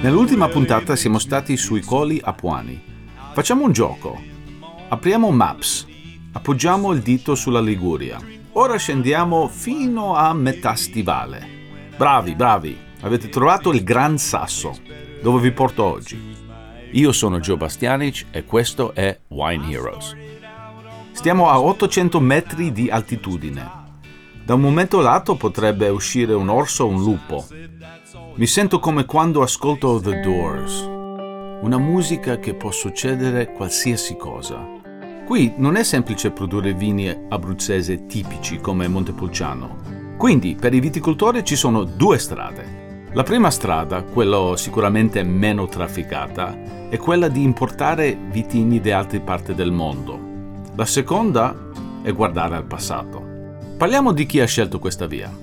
Nell'ultima puntata siamo stati sui colli apuani. Facciamo un gioco. Apriamo Maps. Appoggiamo il dito sulla Liguria. Ora scendiamo fino a metà stivale. Bravi, bravi. Avete trovato il Gran Sasso. Dove vi porto oggi? Io sono Joe Bastianic e questo è Wine Heroes. Stiamo a 800 metri di altitudine. Da un momento lato potrebbe uscire un orso o un lupo. Mi sento come quando ascolto The Doors. Una musica che può succedere qualsiasi cosa. Qui non è semplice produrre vini abruzzese tipici come Montepulciano. Quindi per i viticoltori ci sono due strade. La prima strada, quella sicuramente meno trafficata, è quella di importare vitigni da altre parti del mondo. La seconda è guardare al passato. Parliamo di chi ha scelto questa via.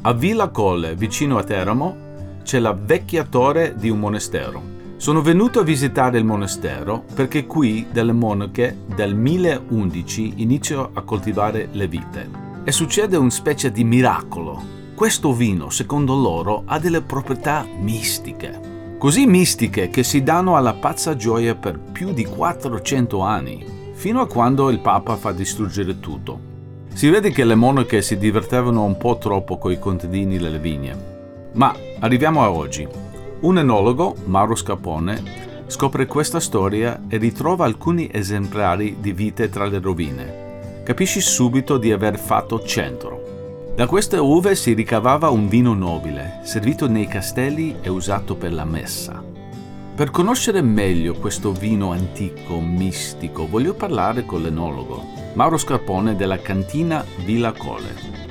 A Villa Colle, vicino a Teramo, c'è la vecchia torre di un monastero. Sono venuto a visitare il monastero perché qui delle monache del 1011 iniziano a coltivare le vite. E succede una specie di miracolo. Questo vino, secondo loro, ha delle proprietà mistiche. Così mistiche che si danno alla pazza gioia per più di 400 anni, fino a quando il Papa fa distruggere tutto. Si vede che le monache si divertevano un po' troppo coi contadini delle vigne. Ma arriviamo a oggi. Un enologo, Mauro Scapone, scopre questa storia e ritrova alcuni esemplari di vite tra le rovine. Capisci subito di aver fatto centro. Da queste uve si ricavava un vino nobile, servito nei castelli e usato per la messa. Per conoscere meglio questo vino antico, mistico, voglio parlare con l'enologo. Mauro Scarpone della cantina Villa Cole.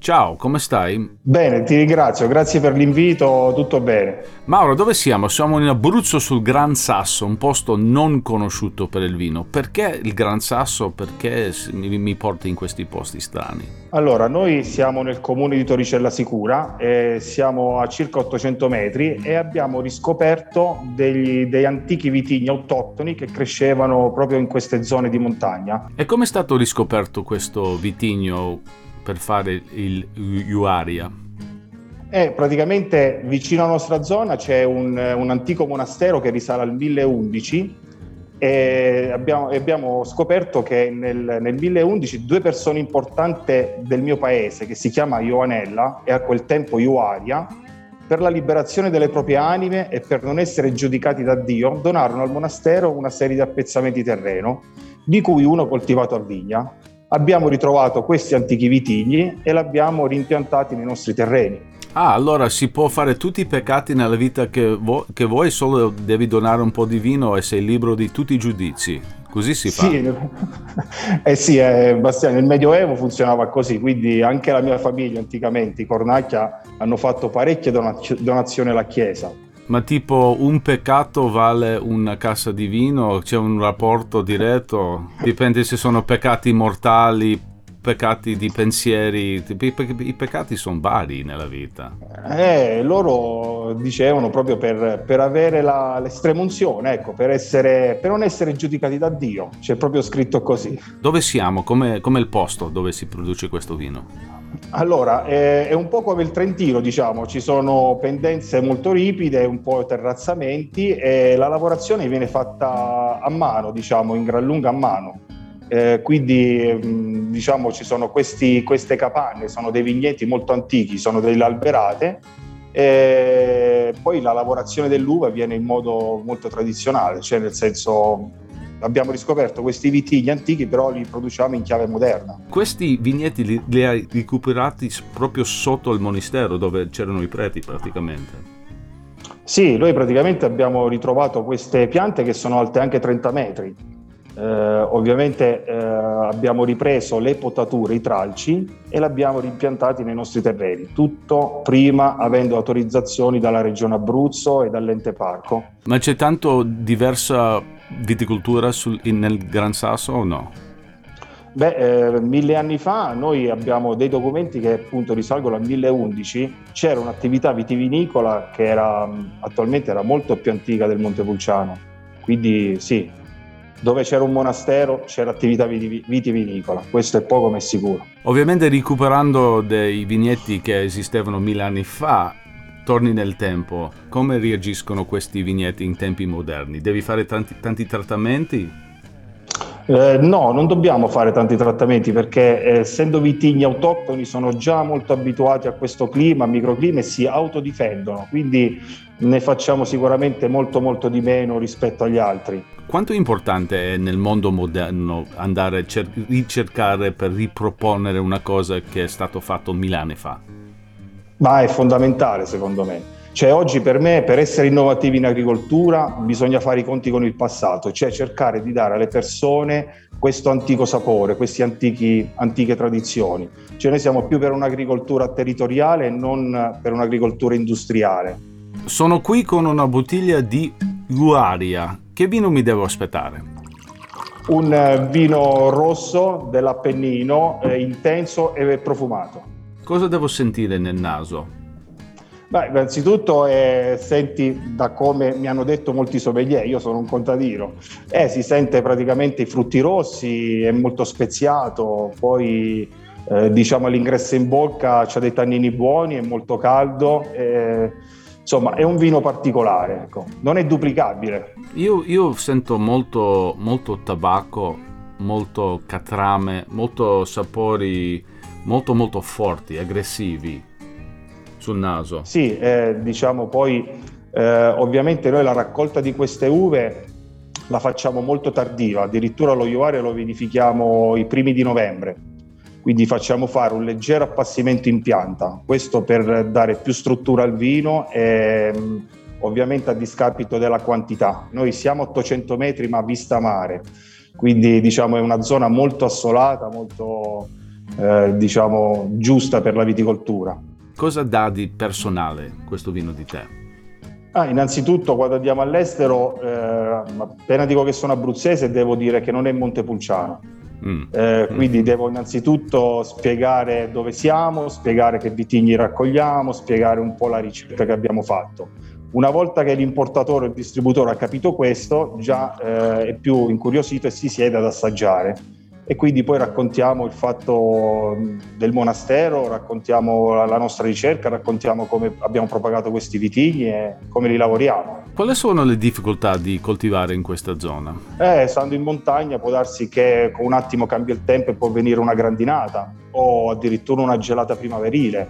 Ciao, come stai? Bene, ti ringrazio, grazie per l'invito, tutto bene. Mauro, dove siamo? Siamo in Abruzzo sul Gran Sasso, un posto non conosciuto per il vino. Perché il Gran Sasso? Perché mi, porti in questi posti strani? Allora, noi siamo nel comune di Toricella Sicura, eh, siamo a circa 800 metri e abbiamo riscoperto degli, degli antichi vitigni autoctoni che crescevano proprio in queste zone di montagna. E come è stato riscoperto questo vitigno per fare il Uaria? Eh, praticamente vicino alla nostra zona c'è un, un antico monastero che risale al 1011 e abbiamo, abbiamo scoperto che nel, nel, 1011 due persone importanti del mio paese, che si chiama Ioanella e a quel tempo Ioaria, per la liberazione delle proprie anime e per non essere giudicati da Dio, donarono al monastero una serie di appezzamenti terreno, di cui uno coltivato a vigna abbiamo ritrovato questi antichi vitigni e l'abbiamo rimpiantati nei nostri terreni. Ah, allora si può fare tutti i peccati nella vita che, vo- che vuoi, solo devi donare un po' di vino e sei libero di tutti i giudizi. Così si fa. Sì, eh sì, eh, Bastiano, nel Medioevo funzionava così, quindi anche la mia famiglia anticamente, i Cornacchia, hanno fatto parecchie donazioni alla Chiesa ma tipo un peccato vale una cassa di vino? C'è un rapporto diretto? Dipende se sono peccati mortali, peccati di pensieri, i, peccati sono vari nella vita. Eh, loro dicevano proprio per, per avere la, l'estrema unzione, ecco, per, essere, per, non essere giudicati da Dio, c'è proprio scritto così. Dove siamo? Come, come il posto dove si produce questo vino? Allora, è, è, un po' come il Trentino, diciamo, ci sono pendenze molto ripide, un po' terrazzamenti e la lavorazione viene fatta a mano, diciamo, in gran lunga a mano. Eh, quindi mm, diciamo ci sono questi, queste capanne, sono dei vigneti molto antichi, sono delle alberate e poi la lavorazione dell'uva avviene in modo molto tradizionale, cioè nel senso abbiamo riscoperto questi vitigni antichi, però li produciamo in chiave moderna. Questi vigneti li, li hai recuperati proprio sotto il monastero dove c'erano i preti praticamente? Sì, noi praticamente abbiamo ritrovato queste piante che sono alte anche 30 metri. Eh, ovviamente eh, abbiamo ripreso le potature, i tralci e li abbiamo rimpiantati nei nostri terreni, tutto prima avendo autorizzazioni dalla regione Abruzzo e dall'ente parco. Ma c'è tanto diversa viticoltura sul, in, nel Gran Sasso o no? Beh, eh, mille anni fa noi abbiamo dei documenti che appunto risalgono al 1011, c'era un'attività vitivinicola che era, attualmente era molto più antica del Montepulciano, quindi sì, dove c'era un monastero c'era attività vitivinicola, questo è poco ma è sicuro. Ovviamente recuperando dei vigneti che esistevano mille anni fa, torni nel tempo, come reagiscono questi vigneti in tempi moderni? Devi fare tanti, tanti trattamenti? Eh, no, non dobbiamo fare tanti trattamenti perché eh, essendo vitigni autoctoni sono già molto abituati a questo clima, microclima e si autodifendono, quindi ne facciamo sicuramente molto molto di meno rispetto agli altri. Quanto è importante è nel mondo moderno andare a cer- ricercare per riproporre una cosa che è stato fatto mille anni fa? Ma è fondamentale secondo me. Cioè oggi per me, per essere innovativi in agricoltura, bisogna fare i conti con il passato, cioè cercare di dare alle persone questo antico sapore, queste antiche tradizioni. Cioè noi siamo più per un'agricoltura territoriale e non per un'agricoltura industriale. Sono qui con una bottiglia di Guaria. Che vino mi devo aspettare? Un eh, vino rosso dell'Appennino, eh, intenso e profumato. Cosa devo sentire nel naso? Beh, innanzitutto eh, senti da come mi hanno detto molti sommelier, io sono un contadino, eh, si sente praticamente i frutti rossi, è molto speziato, poi eh, diciamo all'ingresso in bocca ha dei tannini buoni, è molto caldo, eh, insomma è un vino particolare, ecco. non è duplicabile. Io, io sento molto, molto tabacco, molto catrame, molto sapori molto molto forti, aggressivi sul naso. Sì, eh, diciamo poi eh, ovviamente noi la raccolta di queste uve la facciamo molto tardiva, addirittura lo Ioare lo vinifichiamo i primi di novembre, quindi facciamo fare un leggero appassimento in pianta, questo per dare più struttura al vino e ovviamente a discapito della quantità. Noi siamo a 800 metri ma vista mare, quindi diciamo è una zona molto assolata, molto eh, diciamo giusta per la viticoltura. Cosa dà di personale questo vino di te? Ah, innanzitutto quando andiamo all'estero, eh, appena dico che sono abruzzese devo dire che non è Montepulciano. Mm. Eh, quindi mm. devo innanzitutto spiegare dove siamo, spiegare che vitigni raccogliamo, spiegare un po' la ricerca che abbiamo fatto. Una volta che l'importatore o il distributore ha capito questo, già eh, è più incuriosito e si siede ad assaggiare e quindi poi raccontiamo il fatto del monastero, raccontiamo la nostra ricerca, raccontiamo come abbiamo propagato questi vitigni e come li lavoriamo. Quali sono le difficoltà di coltivare in questa zona? Eh, stando in montagna può darsi che con un attimo cambia il tempo e può venire una grandinata o addirittura una gelata primaverile.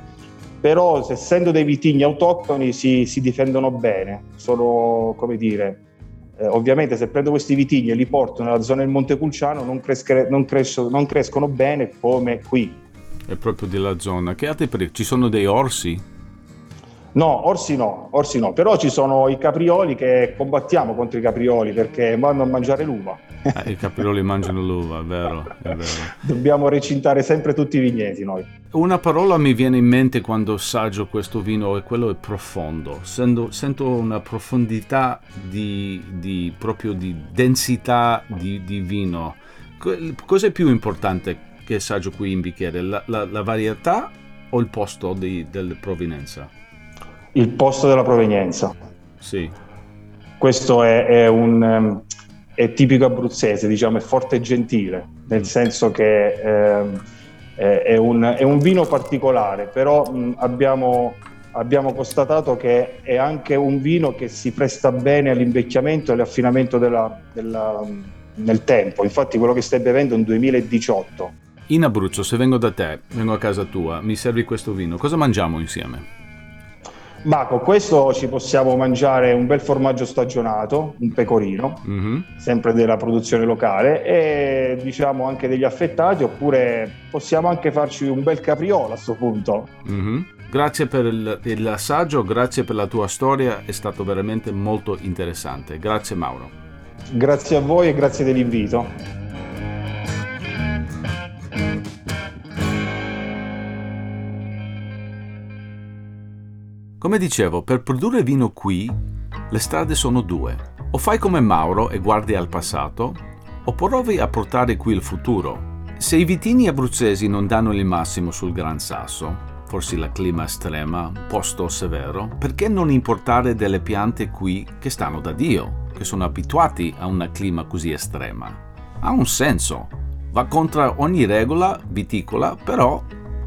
Però essendo dei vitigni autoctoni si, si difendono bene, sono come dire eh, ovviamente se prendo questi vitigni e li porto nella zona del Montepulciano non, crescere, non, cresco, non crescono bene come qui. È proprio della zona. Che altri periodi? Ci sono dei orsi? No, orsi no, orsi no, però ci sono i caprioli che combattiamo contro i caprioli perché vanno a mangiare l'uva. Eh, I caprioli mangiano l'uva, è vero, è vero. Dobbiamo recintare sempre tutti i vigneti noi. Una parola mi viene in mente quando assaggio questo vino e quello è profondo. Sento, sento una profondità di, di, proprio di densità di, di vino. Cos'è più importante che assaggio qui in bicchiere? La, la, la varietà o il posto di, della provenienza? Il posto della provenienza. Sì. Questo è, è un ehm, è tipico abruzzese, diciamo, è forte e gentile, nel senso che eh, è, un, è, un, vino particolare, però mh, abbiamo, abbiamo, constatato che è anche un vino che si presta bene all'invecchiamento e all'affinamento della, della, nel tempo. Infatti quello che stai bevendo è un 2018. In Abruzzo, se vengo da te, vengo a casa tua, mi servi questo vino, cosa mangiamo insieme? Ma con questo ci possiamo mangiare un bel formaggio stagionato, un pecorino, mm-hmm. sempre della produzione locale, e diciamo anche degli affettati, oppure possiamo anche farci un bel capriolo a questo punto. Mm-hmm. Grazie per il, l'assaggio, grazie per la tua storia, è stato veramente molto interessante. Grazie Mauro. Grazie a voi e grazie dell'invito. Come dicevo, per produrre vino qui, le strade sono due. O fai come Mauro e guardi al passato, o provi a portare qui il futuro. Se i vitigni abruzzesi non danno il massimo sul Gran Sasso, forse la clima estrema, posto severo, perché non importare delle piante qui che stanno da Dio? che sono abituati a un clima così estrema. Ha un senso. Va contro ogni regola viticola, però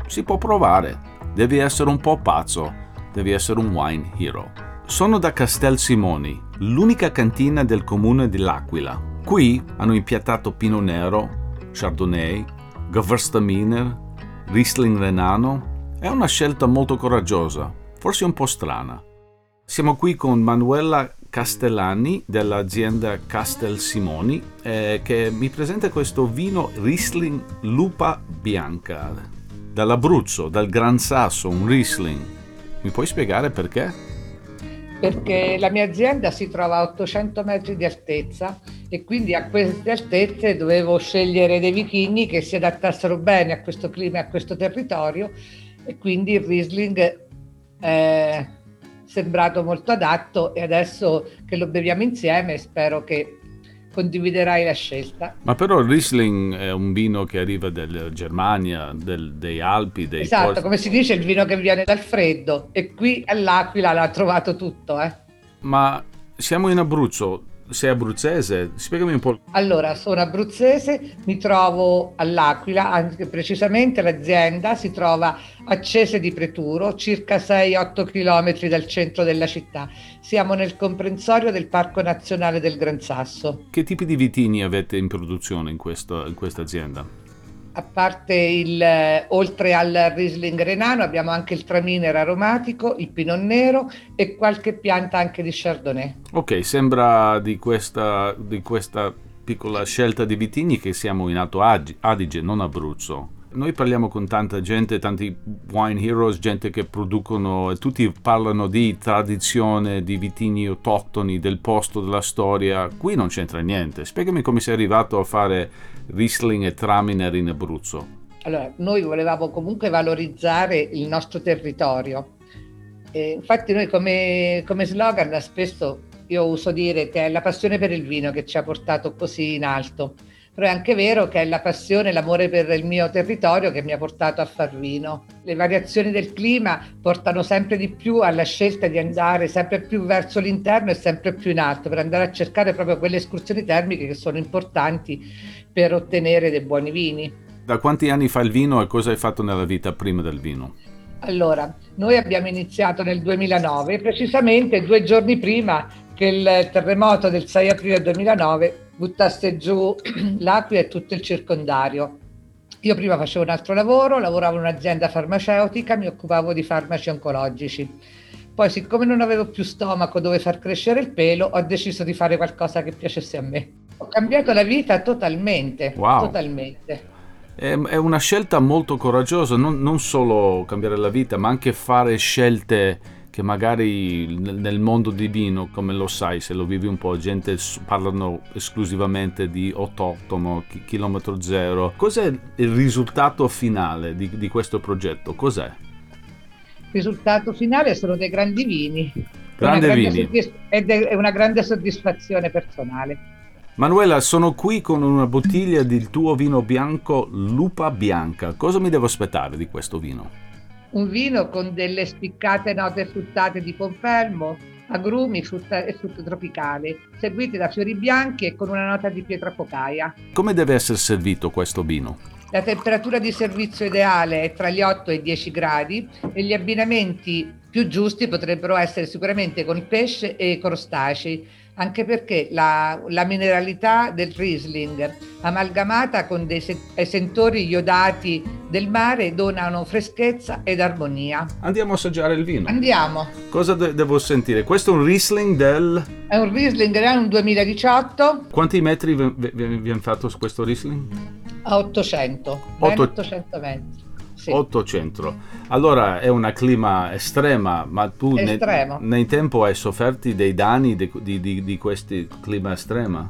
si può provare. Devi essere un po' pazzo, devi essere un wine hero. Sono da Castel Simoni, l'unica cantina del comune di L'Aquila. Qui hanno impiattato Pino Nero, Chardonnay, Gewürztraminer, Riesling Renano. È una scelta molto coraggiosa, forse un po' strana. Siamo qui con Manuela Castellani dell'azienda Castel Simoni eh, che mi presenta questo vino Riesling Lupa Bianca dall'Abruzzo, dal Gran Sasso, un Riesling. Mi puoi spiegare perché? Perché la mia azienda si trova a 800 metri di altezza e quindi a queste altezze dovevo scegliere dei vitigni che si adattassero bene a questo clima e a questo territorio e quindi il Riesling è sembrato molto adatto e adesso che lo beviamo insieme spero che condividerai la scelta. Ma però il Riesling è un vino che arriva dalla Germania, del, dei Alpi, dei Esatto, posti- come si dice, il vino che viene dal freddo e qui all'Aquila l'ha trovato tutto, eh. Ma siamo in Abruzzo, sei abruzzese? Spiegami un po'. Allora, sono abruzzese, mi trovo all'Aquila, anche precisamente l'azienda si trova a Cese di Preturo, circa 6-8 km dal centro della città. Siamo nel comprensorio del Parco Nazionale del Gran Sasso. Che tipi di vitigni avete in produzione in, questo- in questa azienda? A parte il, eh, oltre al Riesling renano, abbiamo anche il Traminer aromatico, il Pinot Nero e qualche pianta anche di Chardonnay. Ok, sembra di questa, di questa piccola scelta di vitigni che siamo in Alto Adige, non Abruzzo. Noi parliamo con tanta gente, tanti wine heroes, gente che producono e tutti parlano di tradizione, di vitigni autoctoni, del posto, della storia. Qui non c'entra niente. Spiegami come sei arrivato a fare Riesling e Traminer in Abruzzo. Allora, noi volevamo comunque valorizzare il nostro territorio. E infatti noi come, come slogan spesso io uso dire che è la passione per il vino che ci ha portato così in alto, però è anche vero che è la passione, l'amore per il mio territorio che mi ha portato a far vino. Le variazioni del clima portano sempre di più alla scelta di andare sempre più verso l'interno e sempre più in alto per andare a cercare proprio quelle escursioni termiche che sono importanti per ottenere dei buoni vini. Da quanti anni fai il vino e cosa hai fatto nella vita prima del vino? Allora, noi abbiamo iniziato nel 2009, precisamente due giorni prima che il terremoto del 6 aprile 2009 buttasse giù l'Aquila e tutto il circondario. Io prima facevo un altro lavoro, lavoravo in un'azienda farmaceutica, mi occupavo di farmaci oncologici. Poi, siccome non avevo più stomaco dove far crescere il pelo, ho deciso di fare qualcosa che piacesse a me. Ho cambiato la vita totalmente, Wow. totalmente. È, è una scelta molto coraggiosa, non, non solo cambiare la vita, ma anche fare scelte che magari nel, mondo di vino, come lo sai, se lo vivi un po', gente parlano esclusivamente di autoctono, chi- chilometro zero. Cos'è il risultato finale di, di questo progetto? Cos'è? Il risultato finale sono dei grandi vini. Grandi Una grande vini. soddisf- ed è una grande soddisfazione personale. Manuela, sono qui con una bottiglia del tuo vino bianco Lupa Bianca. Cosa mi devo aspettare di questo vino? Un vino con delle spiccate note fruttate di pompelmo, agrumi frutta e frutto tropicale, seguiti da fiori bianchi e con una nota di pietra focaia. Come deve essere servito questo vino? La temperatura di servizio ideale è tra gli 8 e i 10 gradi e gli abbinamenti più giusti potrebbero essere sicuramente con il pesce e i crostacei, anche perché la, la mineralità del Riesling amalgamata con dei se- sentori iodati del mare donano freschezza ed armonia. Andiamo a assaggiare il vino. Andiamo, Cosa de- devo sentire? Questo è un Riesling del... è un Riesling un 2018 Quanti metri vi, vi- vi hanno fatto su questo Riesling? a 800, ben Otto- 800 metri. Sì. 800. Allora è una clima estrema, ma tu ne- nel tempo hai sofferti dei danni di, di, di, di questo clima estrema?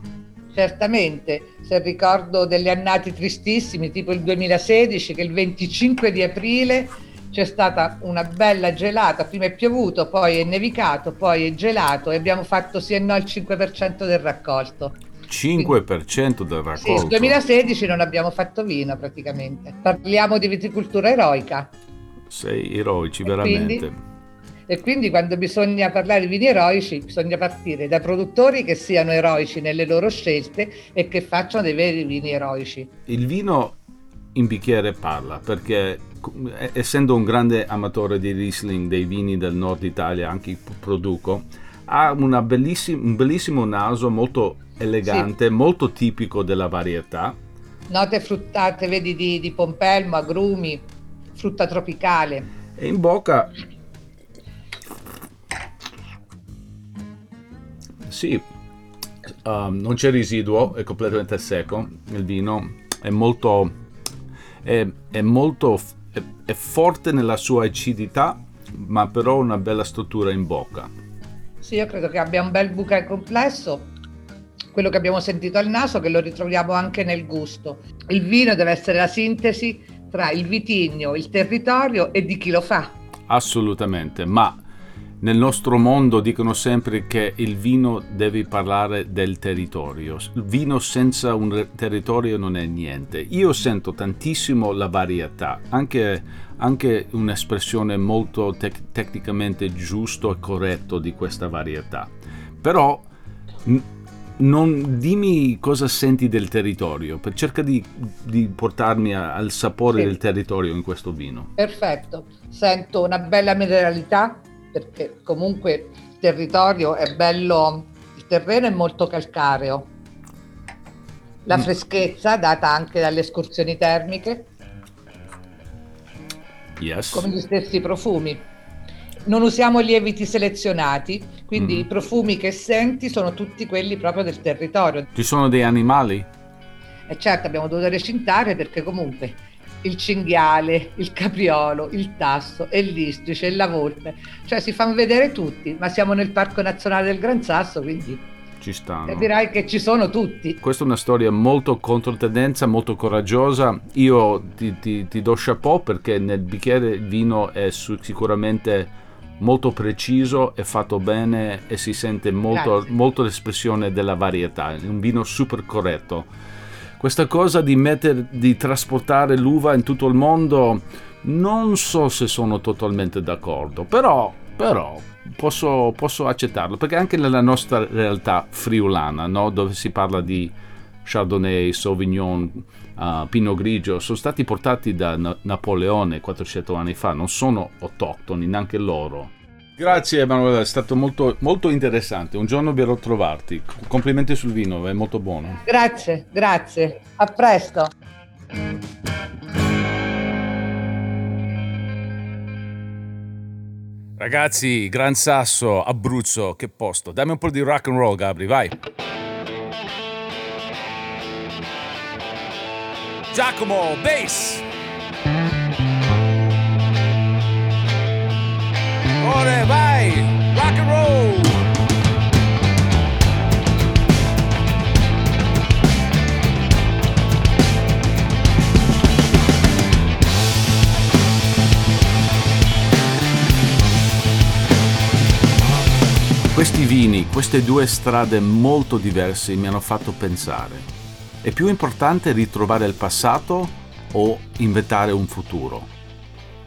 Certamente, se ricordo delle annate tristissime, tipo il 2016, che il 25 di aprile c'è stata una bella gelata, prima è piovuto, poi è nevicato, poi è gelato e abbiamo fatto sì e no il 5% del raccolto. 5% del Sì, raccolto. nel 2016 non abbiamo fatto vino praticamente. Parliamo di viticoltura eroica. Sei eroici, E veramente. quindi? E quindi quando bisogna parlare di vini eroici bisogna partire da produttori che siano eroici nelle loro scelte e che facciano dei veri vini eroici. Il vino in bicchiere parla perché essendo un grande amatore di Riesling, dei vini del nord Italia, anche produco, ha bellissim- un bellissimo naso molto elegante, sì. molto tipico della varietà. Note fruttate, vedi, di, di pompelmo, agrumi, frutta tropicale. E in bocca Sì, um, non c'è residuo, è completamente secco. Il vino è molto, è, è molto è, è forte nella sua acidità, ma però una bella struttura in bocca. Sì, io credo che abbia un bel buca complesso, quello che abbiamo sentito al naso, che lo ritroviamo anche nel gusto. Il vino deve essere la sintesi tra il vitigno, il territorio e di chi lo fa. Assolutamente, ma nel nostro mondo dicono sempre che il vino deve parlare del territorio. Il vino senza un territorio non è niente. Io sento tantissimo la varietà, anche, anche un'espressione molto tec- tecnicamente giusto e corretto di questa varietà. Però n- non dimmi cosa senti del territorio, per cerca di, di portarmi a, al sapore sì. del territorio in questo vino. Perfetto, sento una bella mineralità perché comunque il territorio è bello, il terreno è molto calcareo, la mm. freschezza data anche dalle escursioni termiche, yes. come gli stessi profumi. Non usiamo lieviti selezionati, quindi mm. i profumi che senti sono tutti quelli proprio del territorio. Ci sono dei animali? E eh, certo, abbiamo dovuto recintare perché comunque il cinghiale, il capriolo, il tasso e l'istrice la volpe, cioè si fanno vedere tutti, ma siamo nel Parco Nazionale del Gran Sasso, quindi ci stanno. Direi che ci sono tutti. Questa è una storia molto controtendenza, molto coraggiosa. Io ti, ti, ti do chapeau perché nel bicchiere il vino è sicuramente molto preciso, è fatto bene e si sente molto, molto l'espressione della varietà. È un vino super corretto questa cosa di, metter, di trasportare l'uva in tutto il mondo, non so se sono totalmente d'accordo, però, però posso, posso accettarlo, perché anche nella nostra realtà friulana, no? dove si parla di Chardonnay, Sauvignon, uh, Pinot Grigio, sono stati portati da Na- Napoleone 400 anni fa, non sono autoctoni neanche loro. Grazie Emanuele, è stato molto, molto interessante. Un giorno verrò a trovarti. Complimenti sul vino, è molto buono. Grazie, grazie. A presto. Ragazzi, Gran Sasso, Abruzzo, che posto. Dammi un po' di rock and roll, Gabri, vai. Giacomo, bass. Ore, vai! Rock and roll! Questi vini, queste due strade molto diverse mi hanno fatto pensare. È più importante ritrovare il passato o inventare un futuro?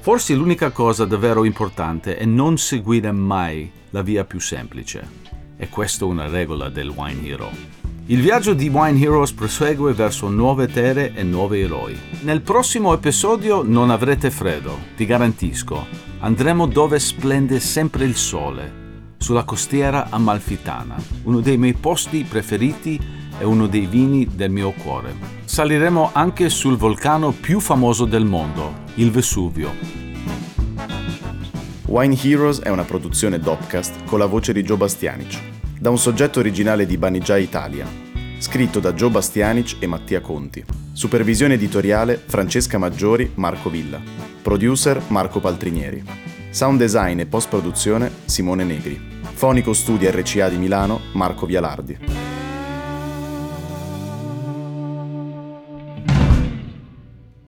Forse l'unica cosa davvero importante è non seguire mai la via più semplice. E questa è una regola del Wine Hero. Il viaggio di Wine Heroes prosegue verso nuove terre e nuovi eroi. Nel prossimo episodio non avrete freddo, ti garantisco. Andremo dove splende sempre il sole, sulla costiera amalfitana, uno dei miei posti preferiti e uno dei vini del mio cuore. Saliremo anche sul vulcano più famoso del mondo, il Vesuvio. Wine Heroes è una produzione Dopcast con la voce di Joe Bastianic, da un soggetto originale di Banijay Italia, scritto da Joe Bastianic e Mattia Conti. Supervisione editoriale Francesca Maggiori, Marco Villa. Producer Marco Paltrinieri. Sound design e post produzione Simone Negri. Fonico Studio RCA di Milano Marco Vialardi.